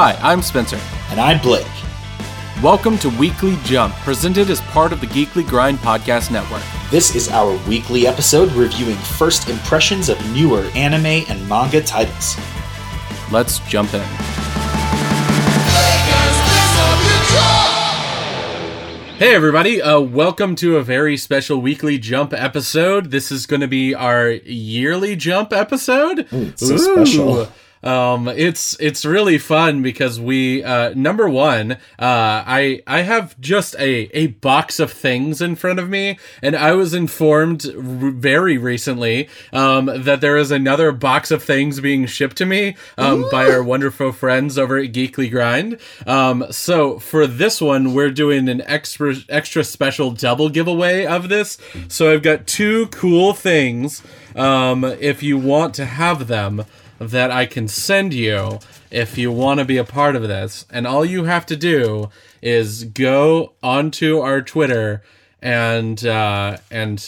Hi, I'm Spencer. And I'm Blake. Welcome to Weekly Jump, presented as part of the Geekly Grind Podcast Network. This is our weekly episode reviewing first impressions of newer anime and manga titles. Let's jump in. Hey everybody, uh, welcome to a very special weekly jump episode. This is going to be our yearly jump episode. Ooh, it's so special. Um, it's it's really fun because we uh, number one, uh, I I have just a a box of things in front of me, and I was informed r- very recently um, that there is another box of things being shipped to me um, by our wonderful friends over at Geekly Grind. Um, so for this one, we're doing an extra extra special double giveaway of this. So I've got two cool things. Um, if you want to have them that I can send you if you want to be a part of this. And all you have to do is go onto our Twitter and uh, and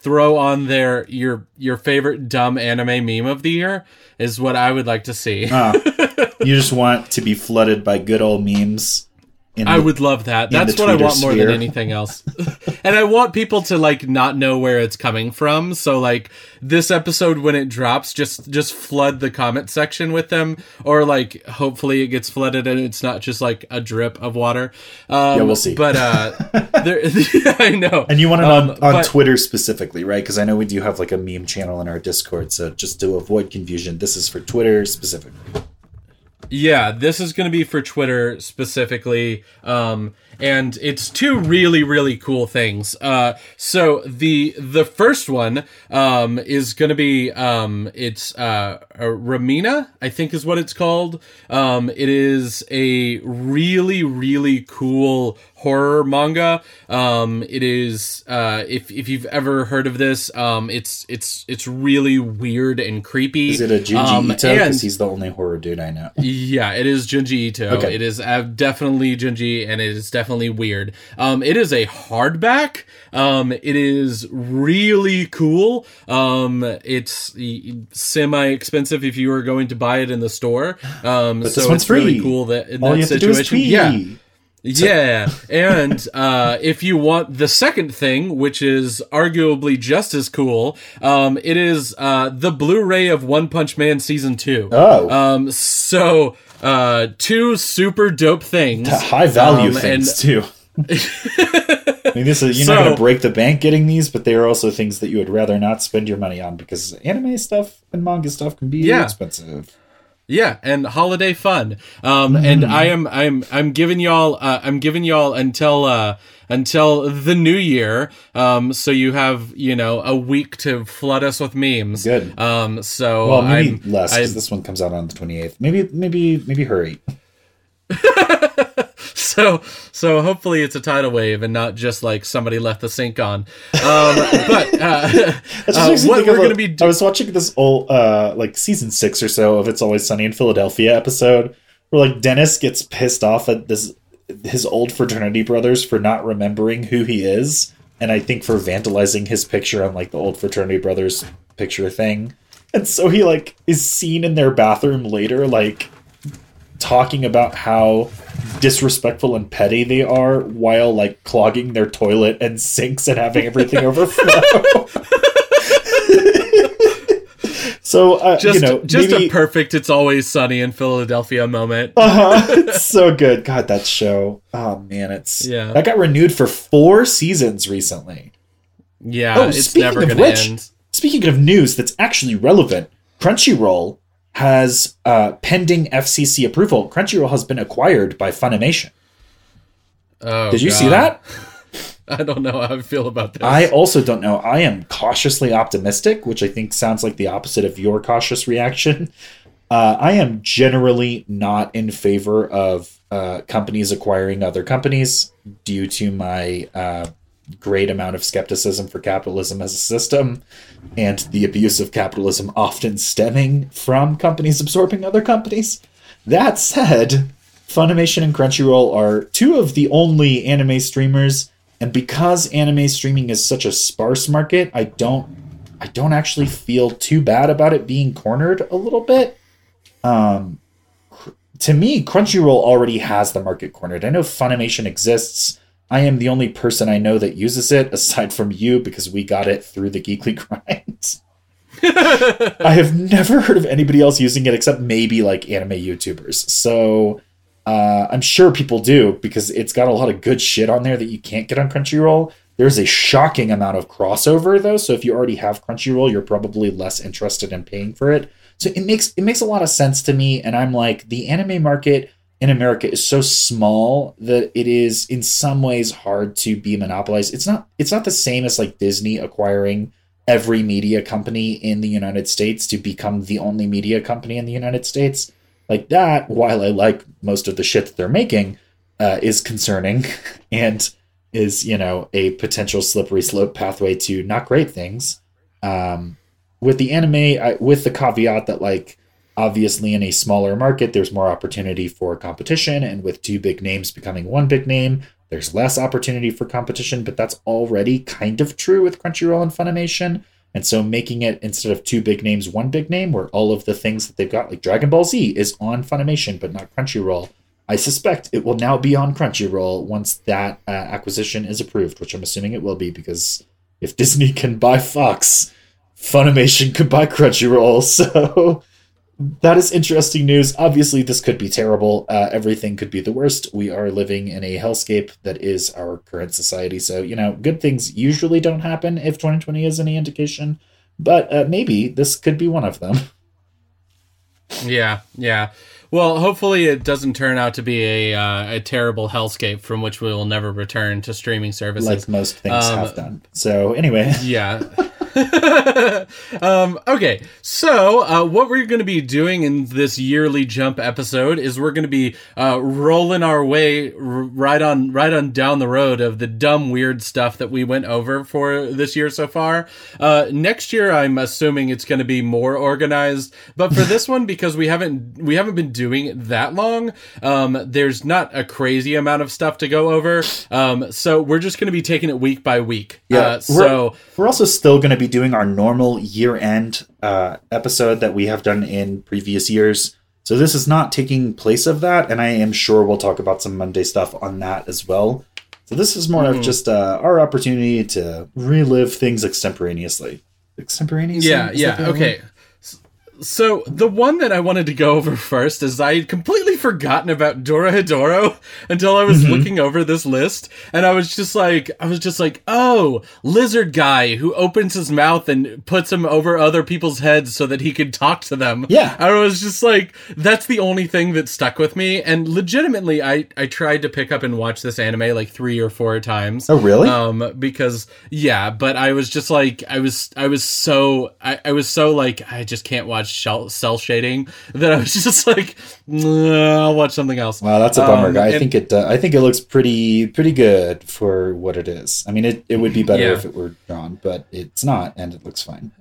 throw on there your your favorite dumb anime meme of the year is what I would like to see. Uh, you just want to be flooded by good old memes. I would love that. That's what I want more than anything else. and I want people to like not know where it's coming from. So like this episode when it drops, just just flood the comment section with them, or like hopefully it gets flooded and it's not just like a drip of water. Um, yeah, we'll see. But uh, there, I know. And you want it on, um, on but, Twitter specifically, right? Because I know we do have like a meme channel in our Discord. So just to avoid confusion, this is for Twitter specifically. Yeah, this is going to be for Twitter specifically. Um, and it's two really really cool things. Uh, so the the first one um, is going to be um, it's uh, Remina, I think is what it's called. Um, it is a really really cool horror manga. Um, it is uh, if if you've ever heard of this, um, it's it's it's really weird and creepy. Is it a Junji um, Ito? Because he's the only horror dude I know. Yeah, it is Junji Ito. Okay. It is uh, definitely Junji, and it is definitely weird. Um, it is a hardback. Um, it is really cool. Um, it's semi expensive if you were going to buy it in the store. Um, but so it's free. really cool that in All that situation, yeah. Yeah, and uh, if you want the second thing, which is arguably just as cool, um, it is uh, the Blu-ray of One Punch Man season two. Oh, um, so uh, two super dope things, high value um, things and, too. I mean, this is you're so, not going to break the bank getting these, but they are also things that you would rather not spend your money on because anime stuff and manga stuff can be yeah. expensive. Yeah, and holiday fun. Um, mm. and I am I'm I'm giving y'all uh, I'm giving y'all until uh until the new year. Um, so you have you know a week to flood us with memes. Good. Um, so well maybe I'm, less because this one comes out on the 28th. Maybe maybe maybe hurry. so so hopefully it's a tidal wave and not just like somebody left the sink on. Um, but uh, uh, what we're going to be. Do- I was watching this old uh, like season six or so of It's Always Sunny in Philadelphia episode where like Dennis gets pissed off at this his old fraternity brothers for not remembering who he is, and I think for vandalizing his picture on like the old fraternity brothers picture thing. And so he like is seen in their bathroom later, like talking about how disrespectful and petty they are while like clogging their toilet and sinks and having everything overflow. so uh, just you know, just maybe... a perfect "It's Always Sunny in Philadelphia" moment. uh-huh. It's so good. God, that show. Oh man, it's yeah. That got renewed for four seasons recently. Yeah, oh, it's never going to end. Speaking of news that's actually relevant, Crunchyroll has uh, pending FCC approval. Crunchyroll has been acquired by Funimation. Oh, Did you God. see that? I don't know how I feel about this. I also don't know. I am cautiously optimistic, which I think sounds like the opposite of your cautious reaction. Uh, I am generally not in favor of uh, companies acquiring other companies due to my uh, great amount of skepticism for capitalism as a system and the abuse of capitalism often stemming from companies absorbing other companies. That said, Funimation and Crunchyroll are two of the only anime streamers and because anime streaming is such a sparse market, I don't I don't actually feel too bad about it being cornered a little bit. Um to me, Crunchyroll already has the market cornered. I know Funimation exists. I am the only person I know that uses it aside from you because we got it through the Geekly Grind. I have never heard of anybody else using it except maybe like anime YouTubers. So uh, I'm sure people do because it's got a lot of good shit on there that you can't get on Crunchyroll. There's a shocking amount of crossover though, so if you already have Crunchyroll, you're probably less interested in paying for it. So it makes it makes a lot of sense to me, and I'm like the anime market in America is so small that it is in some ways hard to be monopolized. It's not it's not the same as like Disney acquiring every media company in the United States to become the only media company in the United States. Like that, while I like most of the shit that they're making, uh, is concerning and is, you know, a potential slippery slope pathway to not great things. Um, with the anime, I, with the caveat that, like, obviously in a smaller market, there's more opportunity for competition. And with two big names becoming one big name, there's less opportunity for competition, but that's already kind of true with Crunchyroll and Funimation. And so making it instead of two big names, one big name, where all of the things that they've got, like Dragon Ball Z, is on Funimation but not Crunchyroll. I suspect it will now be on Crunchyroll once that uh, acquisition is approved, which I'm assuming it will be because if Disney can buy Fox, Funimation could buy Crunchyroll. So that is interesting news. Obviously, this could be terrible. Uh, everything could be the worst. We are living in a hellscape that is our current society. So, you know, good things usually don't happen if 2020 is any indication, but uh, maybe this could be one of them. Yeah, yeah. Well, hopefully it doesn't turn out to be a uh, a terrible hellscape from which we will never return to streaming services, like most things um, have done. So, anyway, yeah. um, okay, so uh, what we're going to be doing in this yearly jump episode is we're going to be uh, rolling our way r- right on right on down the road of the dumb weird stuff that we went over for this year so far. Uh, next year, I'm assuming it's going to be more organized, but for this one, because we haven't we haven't been doing it that long, um, there's not a crazy amount of stuff to go over. Um, so we're just going to be taking it week by week. Yeah. Uh, so we're, we're also still going to be doing our normal year end uh, episode that we have done in previous years. So this is not taking place of that, and I am sure we'll talk about some Monday stuff on that as well. So this is more mm. of just uh, our opportunity to relive things extemporaneously. Extemporaneously? Yeah, yeah, okay. So the one that I wanted to go over first is I had completely forgotten about Dorohedoro until I was mm-hmm. looking over this list, and I was just like, I was just like, oh, lizard guy who opens his mouth and puts him over other people's heads so that he could talk to them. Yeah, I was just like, that's the only thing that stuck with me, and legitimately, I I tried to pick up and watch this anime like three or four times. Oh, really? Um, because yeah, but I was just like, I was I was so I, I was so like I just can't watch cell shading that I was just like, I'll watch something else. Wow, that's a bummer. Um, I and, think it. Uh, I think it looks pretty pretty good for what it is. I mean, it, it would be better yeah. if it were drawn, but it's not, and it looks fine.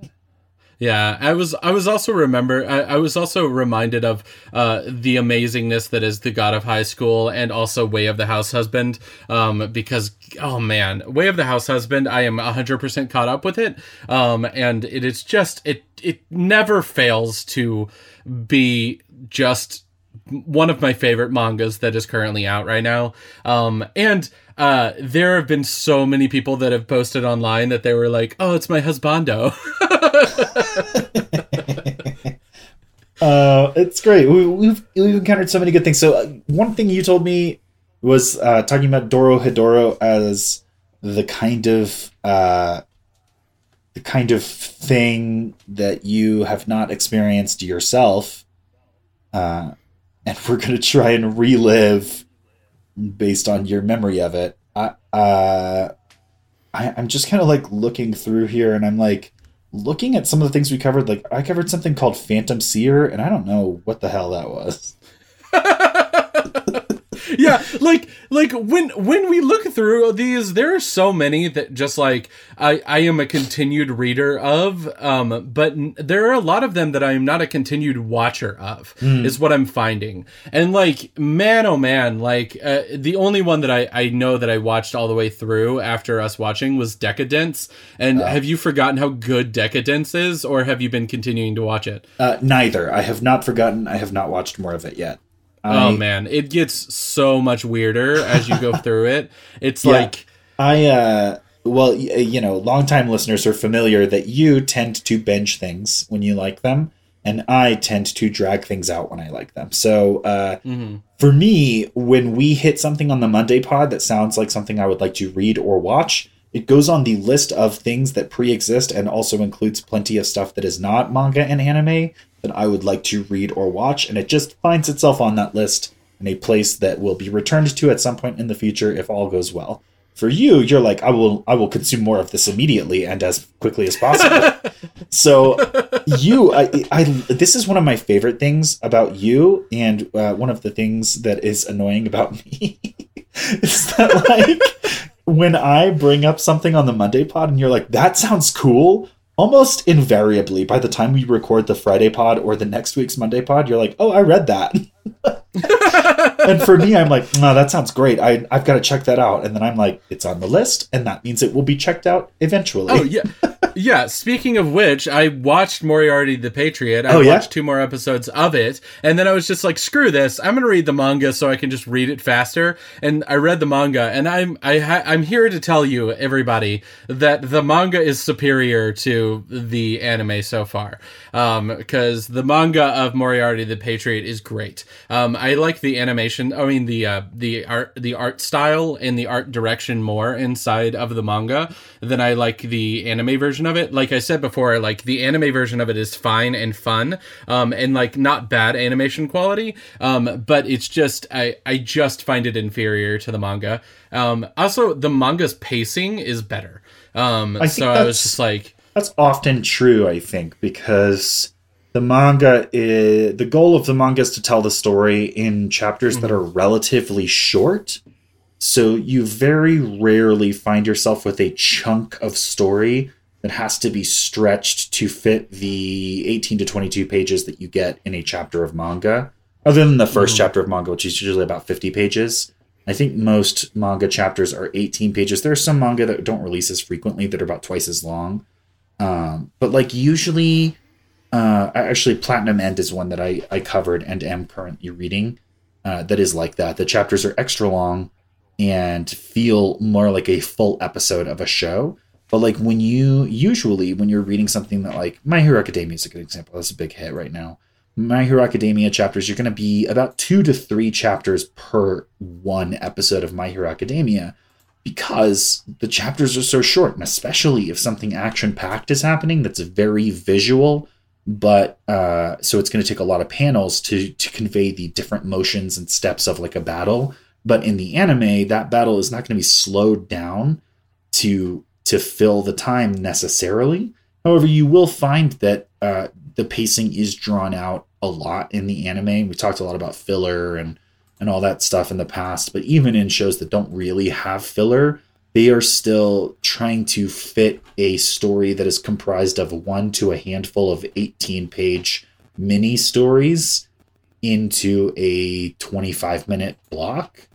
Yeah, I was I was also remember I, I was also reminded of uh, the amazingness that is the God of High School and also Way of the House Husband um, because oh man, Way of the House Husband I am 100% caught up with it um, and it is just it it never fails to be just one of my favorite mangas that is currently out right now. Um, and uh, there have been so many people that have posted online that they were like, "Oh, it's my husbando." uh, it's great. We, have we've, we've encountered so many good things. So uh, one thing you told me was uh, talking about Dorohedoro as the kind of uh, the kind of thing that you have not experienced yourself. Uh, and we're going to try and relive based on your memory of it. I, uh, I, I'm just kind of like looking through here and I'm like looking at some of the things we covered. Like, I covered something called Phantom Seer, and I don't know what the hell that was. yeah, like like when when we look through these, there are so many that just like I I am a continued reader of, um, but there are a lot of them that I am not a continued watcher of. Mm. Is what I'm finding, and like man, oh man, like uh, the only one that I I know that I watched all the way through after us watching was Decadence. And uh, have you forgotten how good Decadence is, or have you been continuing to watch it? Uh, neither. I have not forgotten. I have not watched more of it yet. Oh man, it gets so much weirder as you go through it. It's Yeah. like I uh well, you know, longtime listeners are familiar that you tend to binge things when you like them, and I tend to drag things out when I like them. So, uh, mhm. for me, when we hit something on the Monday pod that sounds like something I would like to read or watch, it goes on the list of things that pre exist and also includes plenty of stuff that is not manga and anime that I would like to read or watch. And it just finds itself on that list in a place that will be returned to at some point in the future if all goes well. For you, you're like, I will I will consume more of this immediately and as quickly as possible. so you I, I this is one of my favorite things about you and uh, one of the things that is annoying about me is that like when i bring up something on the monday pod and you're like that sounds cool almost invariably by the time we record the friday pod or the next week's monday pod you're like oh i read that. And for me i'm like no that sounds great. I, i've got to check that out. And then i'm like it's on the list and that means it will be checked out eventually. Oh yeah. Yeah, speaking of which, I watched Moriarty the Patriot. I Oh, yeah? watched two more episodes of it, and then I was just like, screw this. I'm going to read the manga so I can just read it faster. And I read the manga, and I'm I ha- I'm here to tell you everybody that the manga is superior to the anime so far. Um because the manga of Moriarty the Patriot is great. Um I like the animation, I mean the uh the art the art style and the art direction more inside of the manga than I like the anime version of it. Like I said before, like the anime version of it is fine and fun, um, and like not bad animation quality. Um, but it's just I I just find it inferior to the manga. Um, also the manga's pacing is better. Um, I so I was just like, That's often true, I think, because the manga is the goal of the manga is to tell the story in chapters that are relatively short. So you very rarely find yourself with a chunk of story that has to be stretched to fit the 18 to 22 pages that you get in a chapter of manga. Other than the 1st chapter of manga, which is usually about 50 pages. I think most manga chapters are 18 pages. There are some manga that don't release as frequently that are about twice as long. Um, but like usually, uh, actually, Platinum End is one that I, I covered and am currently reading. Uh, that is like that. The chapters are extra long and feel more like a full episode of a show. But like when you usually when you're reading something that like My Hero Academia is a good example. That's a big hit right now. My Hero Academia chapters, you're going to be about two to three chapters per one episode of My Hero Academia because the chapters are so short, and especially if something action packed is happening that's very visual, but uh, so it's going to take a lot of panels to to convey the different motions and steps of like a battle. But in the anime, that battle is not going to be slowed down to to fill the time necessarily. However, you will find that uh, the pacing is drawn out a lot in the anime. We talked a lot about filler and and all that stuff in the past, but even in shows that don't really have filler, they are still trying to fit a story that is comprised of one to a handful of 18 page mini stories into a 25 minute block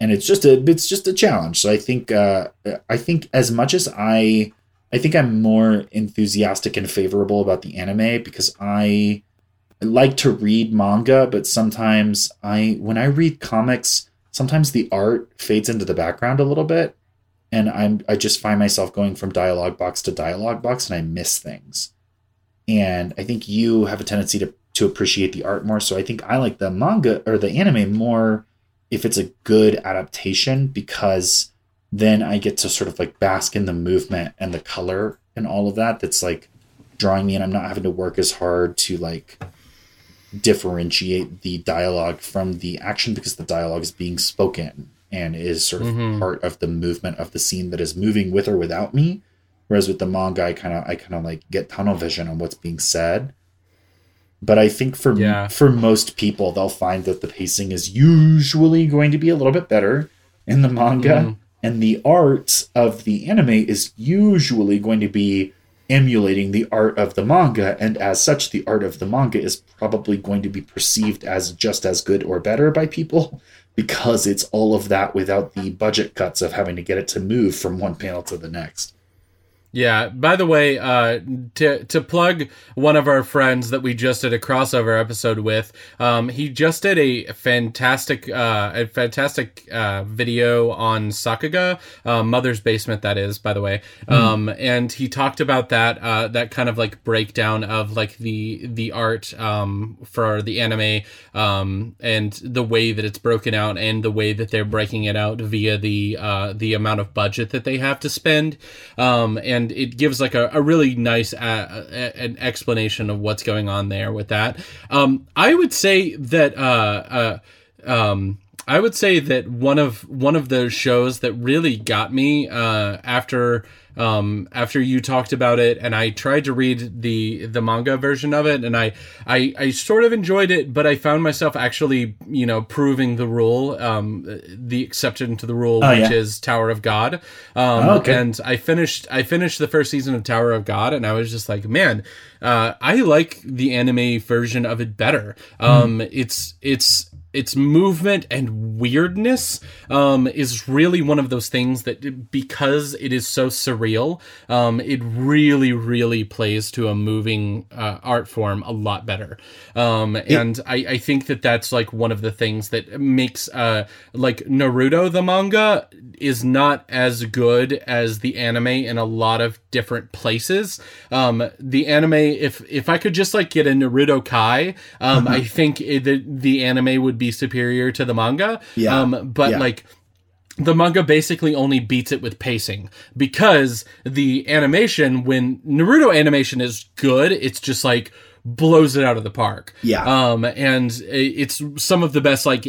and it's just a it's just a challenge. So i think uh i think as much as i i think i'm more enthusiastic and favorable about the anime because i like to read manga but sometimes i when i read comics sometimes the art fades into the background a little bit. And i'm i just find myself going from dialogue box to dialogue box and i miss things. And i think you have a tendency to to appreciate the art more. So i think i like the manga or the anime more if it's a good adaptation because then I get to sort of like bask in the movement and the color and all of that that's like drawing me and I'm not having to work as hard to like differentiate the dialogue from the action because the dialogue is being spoken and is sort of Mhm. part of the movement of the scene that is moving with or without me whereas with the manga I kind of I kind of like get tunnel vision on what's being said but I think for Yeah. for most people, they'll find that the pacing is usually going to be a little bit better in the manga, Mhm. and the art of the anime is usually going to be emulating the art of the manga, and as such, the art of the manga is probably going to be perceived as just as good or better by people because it's all of that without the budget cuts of having to get it to move from one panel to the next. Yeah. By the way, uh, to to plug one of our friends that we just did a crossover episode with, um, he just did a fantastic, uh, a fantastic uh, video on Sakuga, uh, Mother's Basement. That is, by the way, um, and he talked about that uh, that kind of like breakdown of like the the art um, for the anime um, and the way that it's broken out and the way that they're breaking it out via the uh, the amount of budget that they have to spend, um, and it gives like a, a really nice uh, a- an explanation of what's going on there with that. Um, I would say that. Uh, uh, um, I would say that one of one of the shows that really got me uh, after um, after you talked about it, and I tried to read the the manga version of it, and I, I I sort of enjoyed it, but I found myself actually you know proving the rule, um, the exception to the rule, Oh, which yeah. is Tower of God. Um, Oh, okay. And I finished I finished the first season of Tower of God, and I was just like, man, uh, I like the anime version of it better. Um, it's it's its movement and weirdness um, is really one of those things that because it is so surreal um, it really really plays to a moving uh, art form a lot better. Um, and I, I think that that's like one of the things that makes uh, like naruto the manga is not as good as the anime in a lot of different places. Um, the anime if if i could just like get a naruto kai um, i think it, the, the anime would be superior to the manga Yeah. um, but Yeah. like the manga basically only beats it with pacing because the animation when naruto animation is good it's just like blows it out of the park Yeah. um and it's some of the best like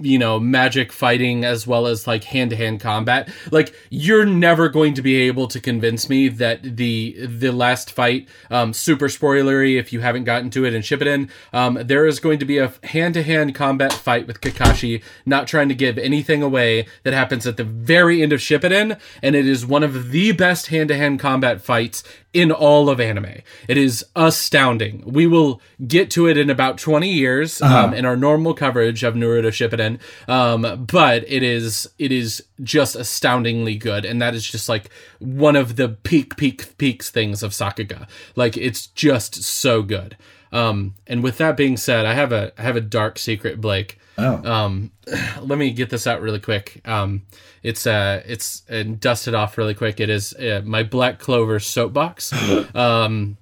you know magic fighting as well as like hand-to-hand combat like you're never going to be able to convince me that the the last fight um super spoilery if you haven't gotten to it and Shippuden um there is going to be a hand-to-hand combat fight with kakashi not trying to give anything away that happens at the very end of Shippuden and it is one of the best hand-to-hand combat fights in all of anime. It is astounding. We will get to it in about 20 years um, in our normal coverage of Naruto Shippuden. Um, but it is it is just astoundingly good, and that is just like one of the peak peak peaks things of Sakuga. Like it's just so good. Um, and with that being said, I have a I have a dark secret, Blake. Oh. Um, let me get this out really quick. Um, it's uh, it's and dust it off really quick. It is uh, my Black Clover soapbox. um,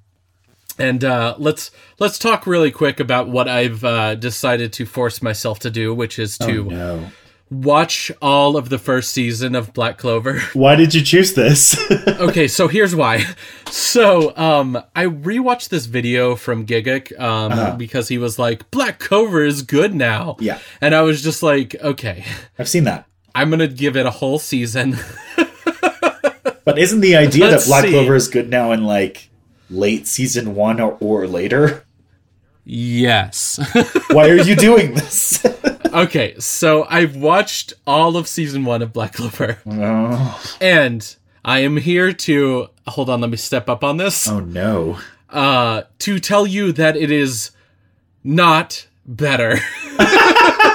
and uh, let's let's talk really quick about what I've uh, decided to force myself to do, which is to no. watch all of the first season of Black Clover. Why did you choose this? okay, so here's why. So, um, I rewatched this video from Gigguk, um, because he was like, Black Clover is good now. Yeah. And I was just like, okay, I've seen that. I'm gonna give it a whole season. But isn't the idea Let's that Black see. Clover is good now and like late season one or, or later? yes. Why are you doing this? okay, so I've watched all of season one of Black Clover, oh, and I am here to hold on, let me step up on this. oh no. uh, to tell you that it is not better.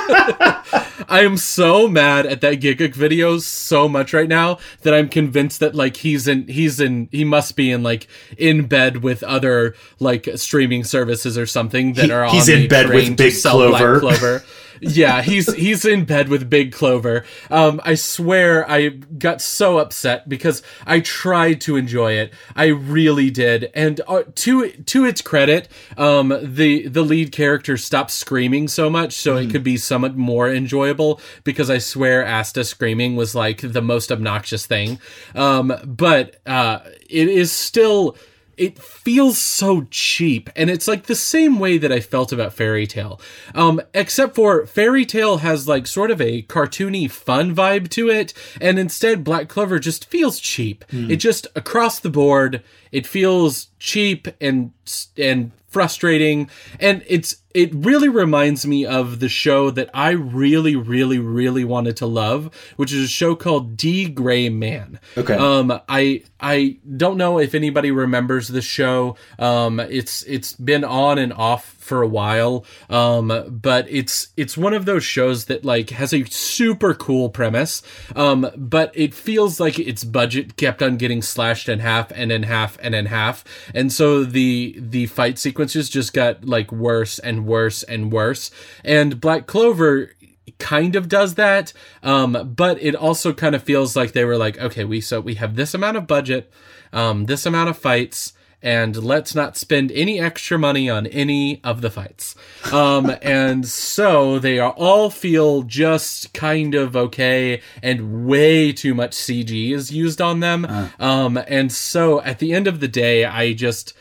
I am so mad at that Gigguk video so much right now that I'm convinced that like he's in he's in he must be in like in bed with other like streaming services or something that He- are on he's in bed with Big Clover. Clover. yeah, he's he's in bed with Big Clover. Um, I swear I got so upset because I tried to enjoy it. I really did, and uh, to to its credit, um, the the lead character stopped screaming so much, so it could be somewhat more enjoyable. Because I swear, Asta screaming was like the most obnoxious thing. Um, but uh, it is still it feels so cheap and it's like the same way that i felt about fairy tail um except for fairy tail has like sort of a cartoony fun vibe to it and instead black clover just feels cheap. It just across the board it feels cheap and and frustrating and it's it really reminds me of the show that I really really really wanted to love which is a show called D Gray Man. Okay. Um I I don't know if anybody remembers the show. Um it's it's been on and off for a while. Um, but it's it's one of those shows that like has a super cool premise. Um, but it feels like its budget kept on getting slashed in half and in half and in half, and so the the fight sequences just got like worse and worse and worse. And Black Clover kind of does that um but it also kind of feels like they were like okay we so we have this amount of budget um this amount of fights and let's not spend any extra money on any of the fights. Um, and so they are all feel just kind of okay, and way too much CG is used on them. Uh. Um, and so at the end of the day, I just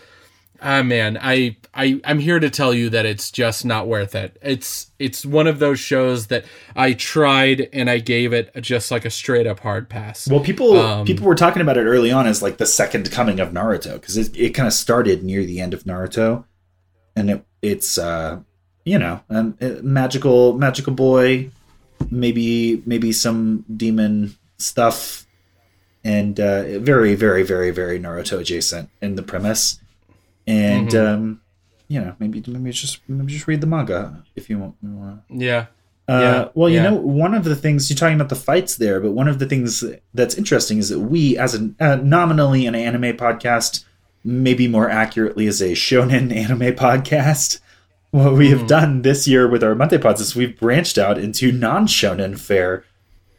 ah man i i i'm here to tell you that it's just not worth it. It's it's one of those shows that i tried and i gave it just like a straight up hard pass. Well people um, people were talking about it early on as like the second coming of naruto because it, it kind of started near the end of naruto and it it's uh you know um, magical magical boy maybe maybe some demon stuff and uh very very very very naruto adjacent in the premise and mm-hmm. um, you know maybe maybe just maybe just read the manga if you want. Yeah. Uh, yeah, well, you yeah. know, one of the things you're talking about the fights there, but one of the things that's interesting is that we, as a uh, nominally an anime podcast, maybe more accurately as a shonen anime podcast, what we have mm. done this year with our monthly pods is we've branched out into non-shonen fare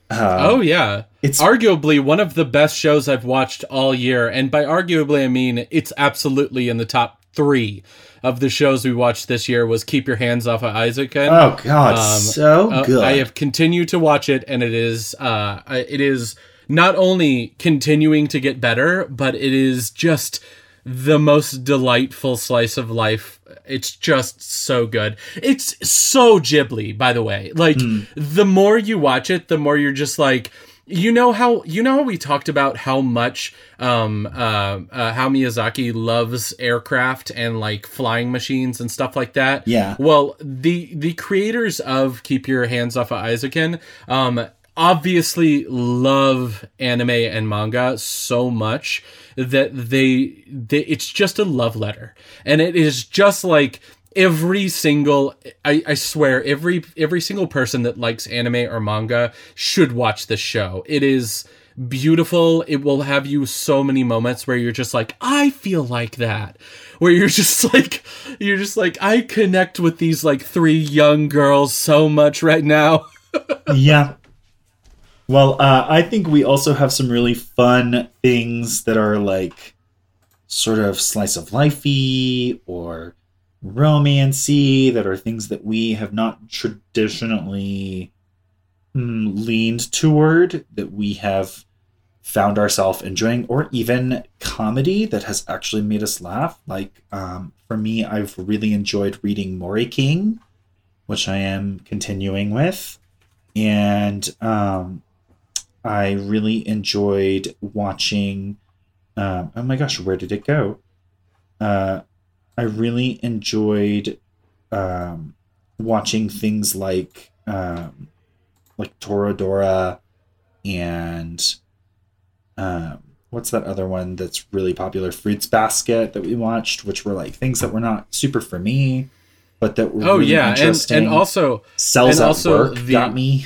um, oh yeah, it's arguably one of the best shows I've watched all year, and by arguably I mean it's absolutely in the top three of the shows we watched this year. Was Keep Your Hands Off of Eizouken. Oh god, um, so good. Uh, I have continued to watch it, and it is uh, it is not only continuing to get better, but it is just the most delightful slice of life. It's just so good. It's so Ghibli, by the way. Like mm. the more you watch it, the more you're just like you know how you know how we talked about how much um uh, uh, how Miyazaki loves aircraft and like flying machines and stuff like that. Yeah. Well, the the creators of Keep Your Hands Off of Eizouken um obviously love anime and manga so much that they, they it's just a love letter. And it is just like every single I, I swear every every single person that likes anime or manga should watch this show. It is beautiful. It will have you so many moments where you're just like i feel like that. Where you're just like you're just like i connect with these like three young girls so much right now. Yeah well, uh, I think we also have some really fun things that are like sort of slice of lifey or romancy that are things that we have not traditionally mm, leaned toward that we have found ourselves enjoying or even comedy that has actually made us laugh. Like um, for me i've really enjoyed reading Morikeng which i am continuing with. And um, I really enjoyed watching. Um, oh my gosh, where did it go? Uh, I really enjoyed um, watching things like um, like Toradora and um, what's that other one that's really popular? Fruits Basket that we watched, which were like things that were not super for me, but that were oh really yeah, and and also cells and also work the, got me.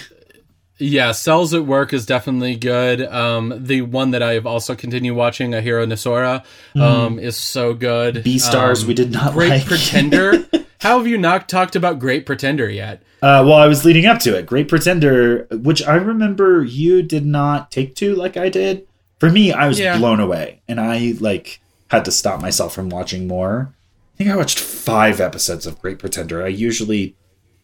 Yeah, Cells at Work is definitely good. Um, the one that I have also continued watching, Ahiru no Sora, mm. um, is so good. Beastars, um, we did not Great like. Pretender. How have you not talked about Great Pretender yet? Uh, well, I was leading up to it. Great Pretender, which I remember you did not take to like I did. For me, I was yeah. blown away, and I like had to stop myself from watching more. I think I watched five episodes of Great Pretender. I usually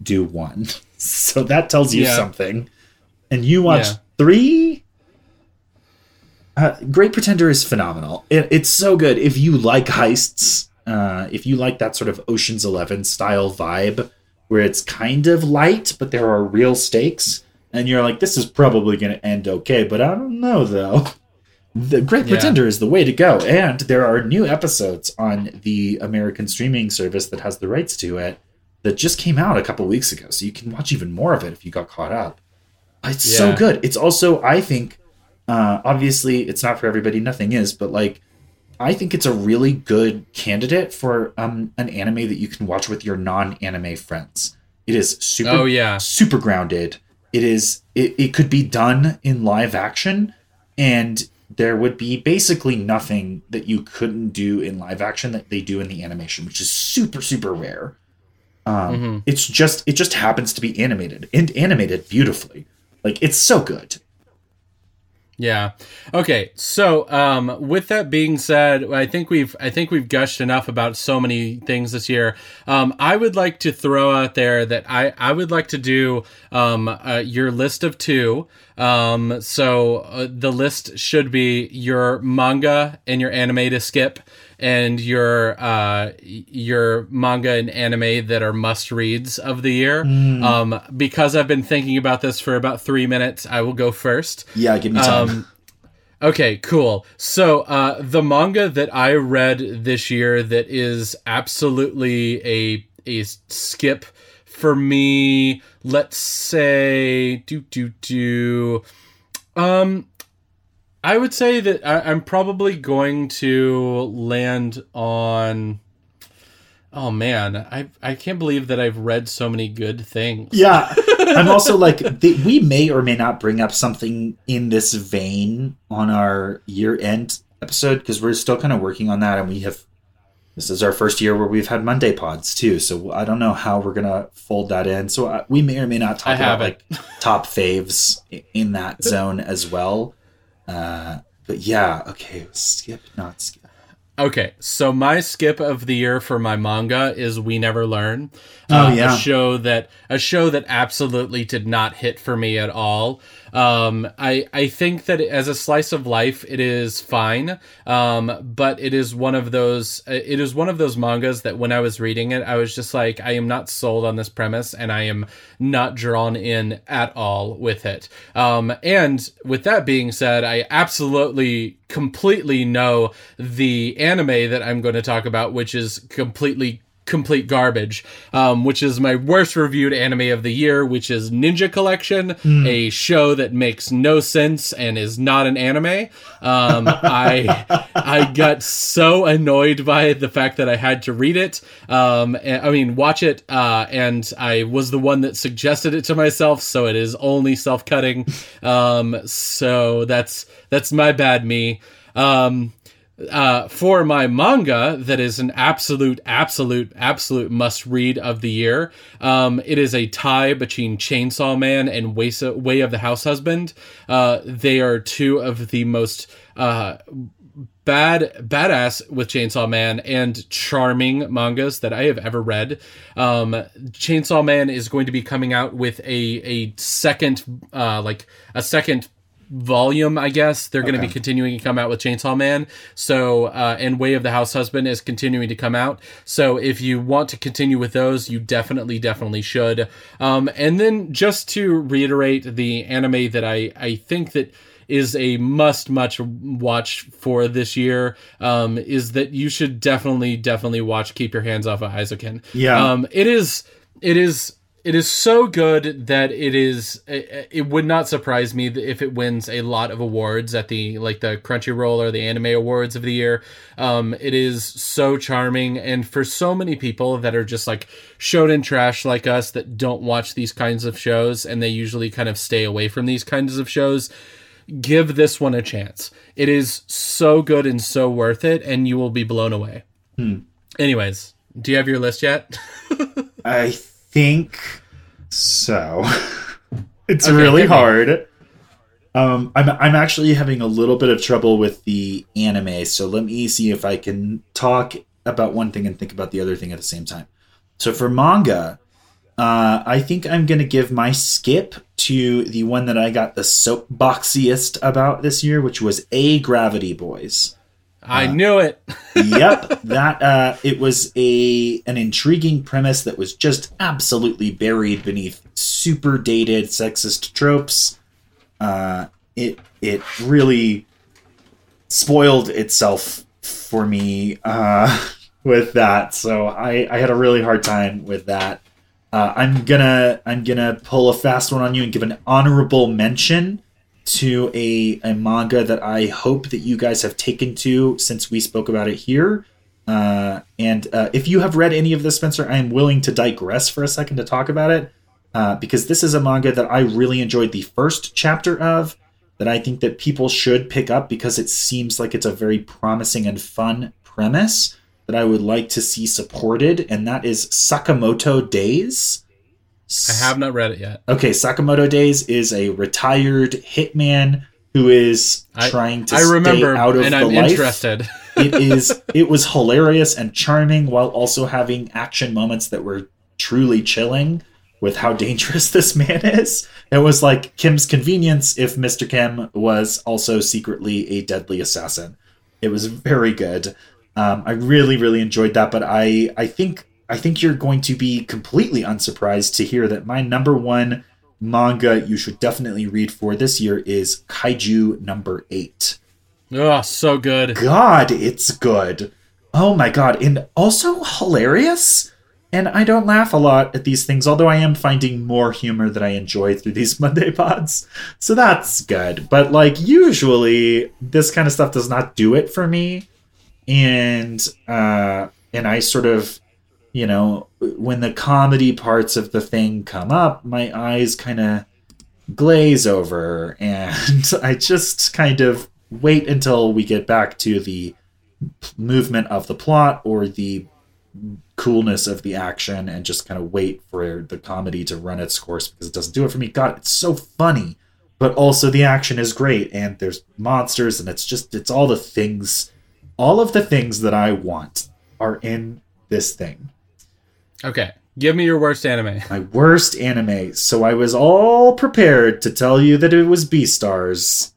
do one, so that tells you yeah. something and you watch yeah. three. Uh, Great Pretender is phenomenal. It, it's so good. If you like heists, uh, if you like that sort of Ocean's Eleven style vibe, where it's kind of light but there are real stakes, and you're like, this is probably going to end okay, but I don't know though. The Great Pretender yeah. is the way to go, and there are new episodes on the American streaming service that has the rights to it that just came out a couple weeks ago, so you can watch even more of it if you got caught up. It's yeah. so good. It's also, I think, uh, obviously, it's not for everybody. Nothing is, but like I think it's a really good candidate for um, an anime that you can watch with your non-anime friends. It is super, Oh, yeah. super grounded. It is. It, it could be done in live action, and there would be basically nothing that you couldn't do in live action that they do in the animation, which is super, super rare. Um, It's just it just happens to be animated and animated beautifully. Like it's so good. Yeah. Okay. So, um, with that being said, I think we've I think we've gushed enough about so many things this year. Um, I would like to throw out there that I I would like to do um uh, your list of two. Um, so uh, the list should be your manga and your anime to skip, and your uh your manga and anime that are must reads of the year. Um, because I've been thinking about this for about three minutes, I will go first. Yeah, give me time. Um, okay, cool. So, uh, the manga that I read this year that is absolutely a a skip for me. Let's say, do do do. Um, I would say that I, I'm probably going to land on. Oh man, I I can't believe that I've read so many good things. Yeah, I'm also like the, we may or may not bring up something in this vein on our year end episode because we're still kind of working on that, and we have this is our first year where we've had Monday pods too. So I don't know how we're gonna fold that in. So uh, we may or may not talk I about have like top faves in that zone as well. Uh, but yeah, okay, skip not skip. Okay, so my skip of the year for my manga is We Never Learn. Oh, Uh, yeah. a show that a show that absolutely did not hit for me at all. Um, I I think that as a slice of life, it is fine. Um, but it is one of those. uh, It is one of those mangas that when I was reading it, I was just like, I am not sold on this premise, and I am not drawn in at all with it. Um, and with that being said, I absolutely completely know the anime that I'm going to talk about, which is completely complete garbage um, which is my worst reviewed anime of the year which is ninja collection a show that makes no sense and is not an anime. Um, i i got so annoyed by the fact that i had to read it. Um, and, i mean watch it uh, and i was the one that suggested it to myself so it is only self-cutting. Um, so that's that's my bad me. Um, uh, for my manga that is an absolute, absolute, absolute must read of the year. Um, it is a tie between Chainsaw Man and Way, of the House Husband. Uh, they are two of the most uh, bad badass with Chainsaw Man and charming mangas that I have ever read. Um, Chainsaw Man is going to be coming out with a a second uh, like a second volume i guess they're going to be continuing to come out with chainsaw man so uh, and way of the house husband is continuing to come out so if you want to continue with those you definitely definitely should um, and then just to reiterate the anime that i i think that is a must much watch for this year um, is that you should definitely definitely watch keep your hands off of Eizouken. Yeah. um, it is it is it is so good that it is it, it would not surprise me if it wins a lot of awards at the like the Crunchyroll or the Anime Awards of the year. Um, it is so charming and for so many people that are just like shonen trash like us that don't watch these kinds of shows and they usually kind of stay away from these kinds of shows give this one a chance. It is so good and so worth it, and you will be blown away. Anyways, do you have your list yet? I think so. it's Okay, really hard. Um, I'm I'm actually having a little bit of trouble with the anime, so let me see if I can talk about one thing and think about the other thing at the same time. So for manga, uh, I think I'm gonna give my skip to the one that I got the soapboxiest about this year, which was A Gravity Boys I knew it. yep that uh it was a an intriguing premise that was just absolutely buried beneath super dated sexist tropes. Uh it it really spoiled itself for me uh with that. So i i had a really hard time with that. Uh i'm gonna i'm gonna pull a fast one on you and give an honorable mention to a, a manga that I hope that you guys have taken to since we spoke about it here. Uh, and uh, if you have read any of this, Spencer, I am willing to digress for a second to talk about it uh, because this is a manga that I really enjoyed the first chapter of. That I think that people should pick up because it seems like it's a very promising and fun premise that I would like to see supported, and that is Sakamoto Days. I have not read it yet. Okay, Sakamoto Days is a retired hitman who is I- trying to I remember, stay out of and the I'm life. interested. it is it was hilarious and charming while also having action moments that were truly chilling with how dangerous this man is. It was like Kim's convenience if Mr. Kim was also secretly a deadly assassin. It was very good. Um, I really, really enjoyed that, but I, I think, I think you're going to be completely unsurprised to hear that my number one manga you should definitely read for this year is Kaiju number eight. oh, so good. God, it's good. Oh my god, and also hilarious. And I don't laugh a lot at these things, although I am finding more humor that I enjoy through these Monday pods. So that's good. But like usually this kind of stuff does not do it for me. And uh and I sort of you know, when the comedy parts of the thing come up, my eyes kind of glaze over and I just kind of wait until we get back to the movement of the plot or the coolness of the action and just kind of wait for the comedy to run its course because it doesn't do it for me. God, it's so funny, but also the action is great and there's monsters and it's just it's all the things all of the things that I want are in this thing. Okay, give me your worst anime. My worst anime. So I was all prepared to tell you that it was Beastars.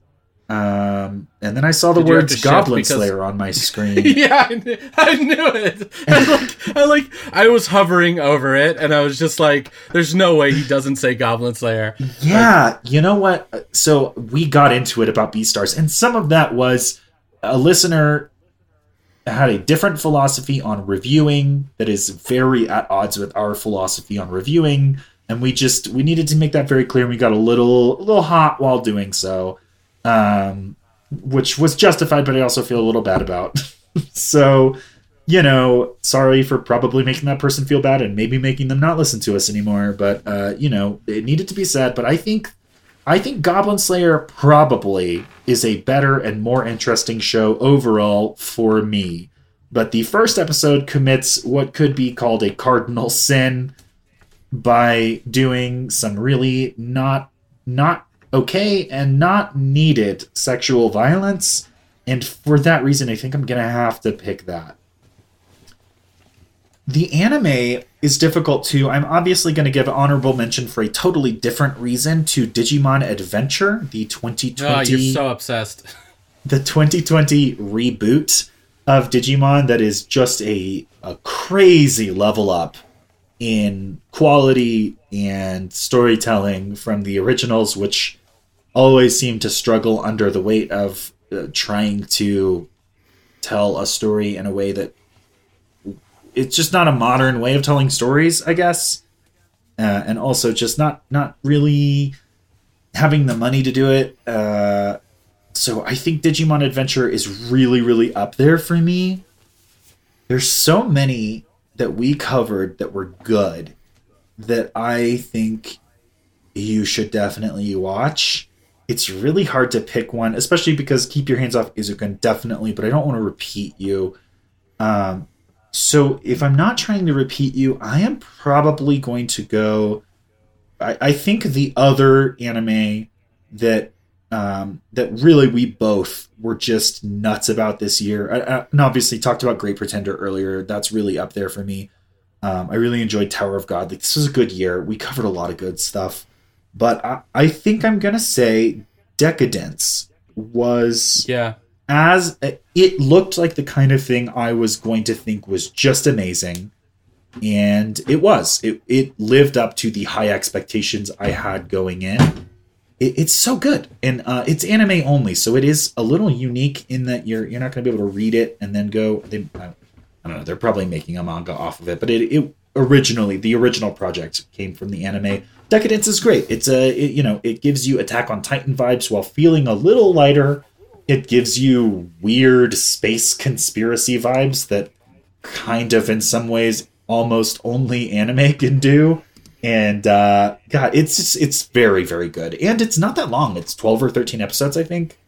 Um, and then I saw the Did words Goblin because- Slayer on my screen. yeah, I knew, I knew it. I like, I like, I was hovering over it, and I was just like, "There's no way he doesn't say Goblin Slayer." Yeah, you know what? So we got into it about Beastars, and some of that was a listener had a different philosophy on reviewing that is very at odds with our philosophy on reviewing, and we just we needed to make that very clear. and We got a little a little hot while doing so, um, which was justified, but I also feel a little bad about. so. You know, sorry for probably making that person feel bad and maybe making them not listen to us anymore. But uh, you know, it needed to be said. But I think I think Goblin Slayer probably is a better and more interesting show overall for me. But the first episode commits what could be called a cardinal sin by doing some really not not okay and not needed sexual violence. And for that reason, I think I'm gonna have to pick that. The anime is difficult too. I'm obviously going to give honorable mention for a totally different reason to Digimon Adventure, the 2020 Oh, you're so obsessed. the 2020 reboot of Digimon that is just a a crazy level up in quality and storytelling from the originals which always seem to struggle under the weight of uh, trying to tell a story in a way that it's just not a modern way of telling stories, I guess. Uh, and also just not not really having the money to do it. Uh, so I think Digimon Adventure is really, really up there for me. There's so many that we covered that were good that I think you should definitely watch. It's really hard to pick one, especially because Keep Your Hands Off Eizouken definitely, but I don't want to repeat you. Um, so if I'm not trying to repeat you, I am probably going to go. I, I think the other anime that um, that really we both were just nuts about this year. I, I, and obviously talked about Great Pretender earlier. That's really up there for me. Um, I really enjoyed Tower of God. Like this was a good year. We covered a lot of good stuff, but I, I think I'm gonna say Decadence was Yeah, as it looked like the kind of thing I was going to think was just amazing. And it was. It it lived up to the high expectations I had going in. It, it's so good, and uh, it's anime only, so it is a little unique in that you're you're not going to be able to read it and then go. They, I, I don't know. They're probably making a manga off of it, but it, it originally the original project came from the anime. Decadence is great. It's a it, you know it gives you Attack on Titan vibes while feeling a little lighter. It gives you weird space conspiracy vibes that kind of in some ways almost only anime can do. And uh, God, it's just, it's very very good, and it's not that long. It's twelve or thirteen episodes, I think.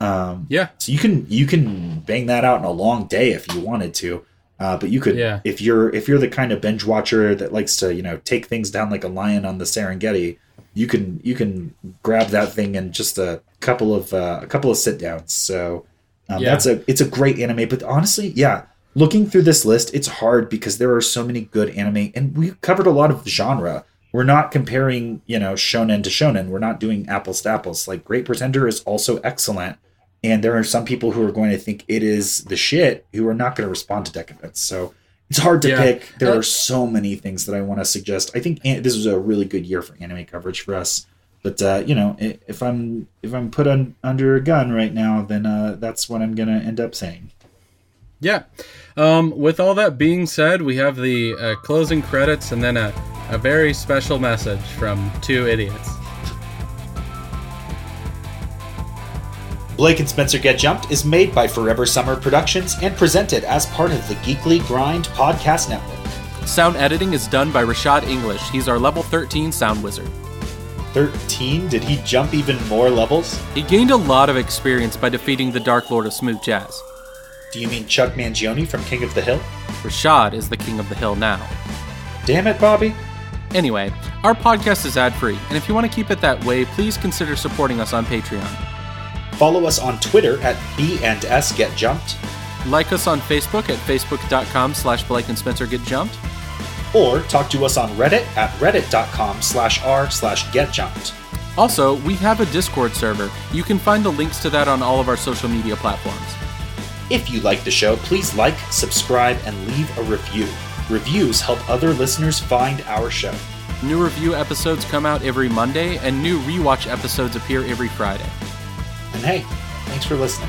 Um, Yeah. so you can you can bang that out in a long day if you wanted to. Uh, but you could Yeah. if you're if you're the kind of binge watcher that likes to you know take things down like a lion on the Serengeti, you can you can grab that thing in just a couple of uh, a couple of sit downs. So um, Yeah. that's a it's a great anime. But honestly, yeah, looking through this list, it's hard because there are so many good anime, and we covered a lot of genre. We're not comparing, you know, shonen to shonen. We're not doing apples to apples. Like Great Pretender is also excellent, and there are some people who are going to think it is the shit who are not going to respond to Decadence. So it's hard to Yeah. pick. There are so many things that I want to suggest. I think an- this was a really good year for anime coverage for us. But uh, you know, if I'm if I'm put on, under a gun right now, then uh, that's what I'm gonna end up saying. Yeah. Um, with all that being said, we have the uh, closing credits and then a, a very special message from two idiots. Blake and Spencer Get Jumped is made by Forever Summer Productions and presented as part of the Geekly Grind podcast network. Sound editing is done by Rashad English. He's our level 13 sound wizard. 13? Did he jump even more levels? He gained a lot of experience by defeating the Dark Lord of Smooth Jazz. Do you mean Chuck Mangione from King of the Hill? Rashad is the king of the hill now. Damn it, Bobby. Anyway, our podcast is ad free, and if you want to keep it that way, please consider supporting us on Patreon. Follow us on Twitter at B and S Get Jumped, Like us on Facebook at facebook.com slash Blake and Spencer Get Jumped. Or talk to us on Reddit at reddit.com slash r slash get jumped. Also, we have a Discord server. You can find the links to that on all of our social media platforms. If you like the show, please like, subscribe, and leave a review. Reviews help other listeners find our show. New review episodes come out every Monday, and new rewatch episodes appear every Friday. And hey, thanks for listening.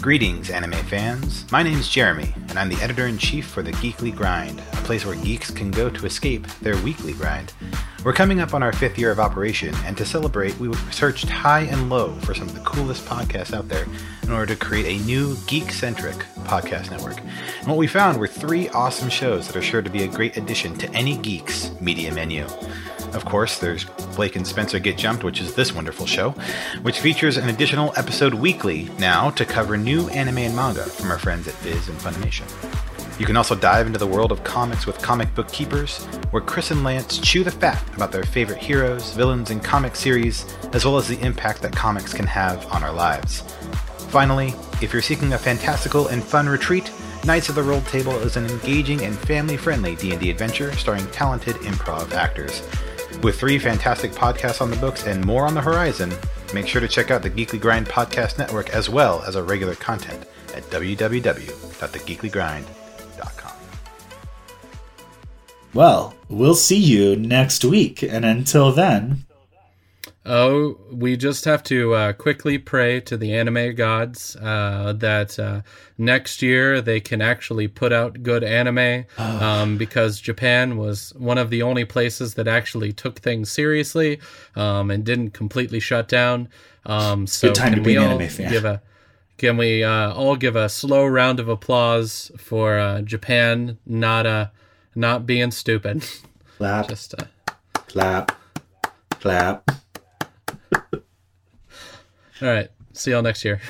Greetings, anime fans. My name's Jeremy, and I'm the editor in chief for the Geekly Grind, a place where geeks can go to escape their weekly grind. We're coming up on our fifth year of operation, and to celebrate, we searched high and low for some of the coolest podcasts out there in order to create a new geek centric podcast network. And what we found were three awesome shows that are sure to be a great addition to any geek's media menu. Of course, there's Blake and Spencer Get Jumped, which is this wonderful show, which features an additional episode weekly now to cover new anime and manga from our friends at Viz and Funimation. You can also dive into the world of comics with Comic Book Keepers, where Chris and Lance chew the fat about their favorite heroes, villains, and comic series, as well as the impact that comics can have on our lives. Finally, if you're seeking a fantastical and fun retreat, Knights of the Rolled Table is an engaging and family-friendly D&D adventure starring talented improv actors. With three fantastic podcasts on the books and more on the horizon, make sure to check out the Geekly Grind Podcast Network as well as our regular content at www.thegeeklygrind.com. Well, we'll see you next week, and until then, Oh, we just have to uh, quickly pray to the anime gods uh, that uh, next year they can actually put out good anime um, because Japan was one of the only places that actually took things seriously um, and didn't completely shut down. Um, so Good time to can be we an anime fan. Give a, can we uh, all give a slow round of applause for uh, Japan not uh, not being stupid? clap, Just uh, clap, clap. All right. See y'all next year.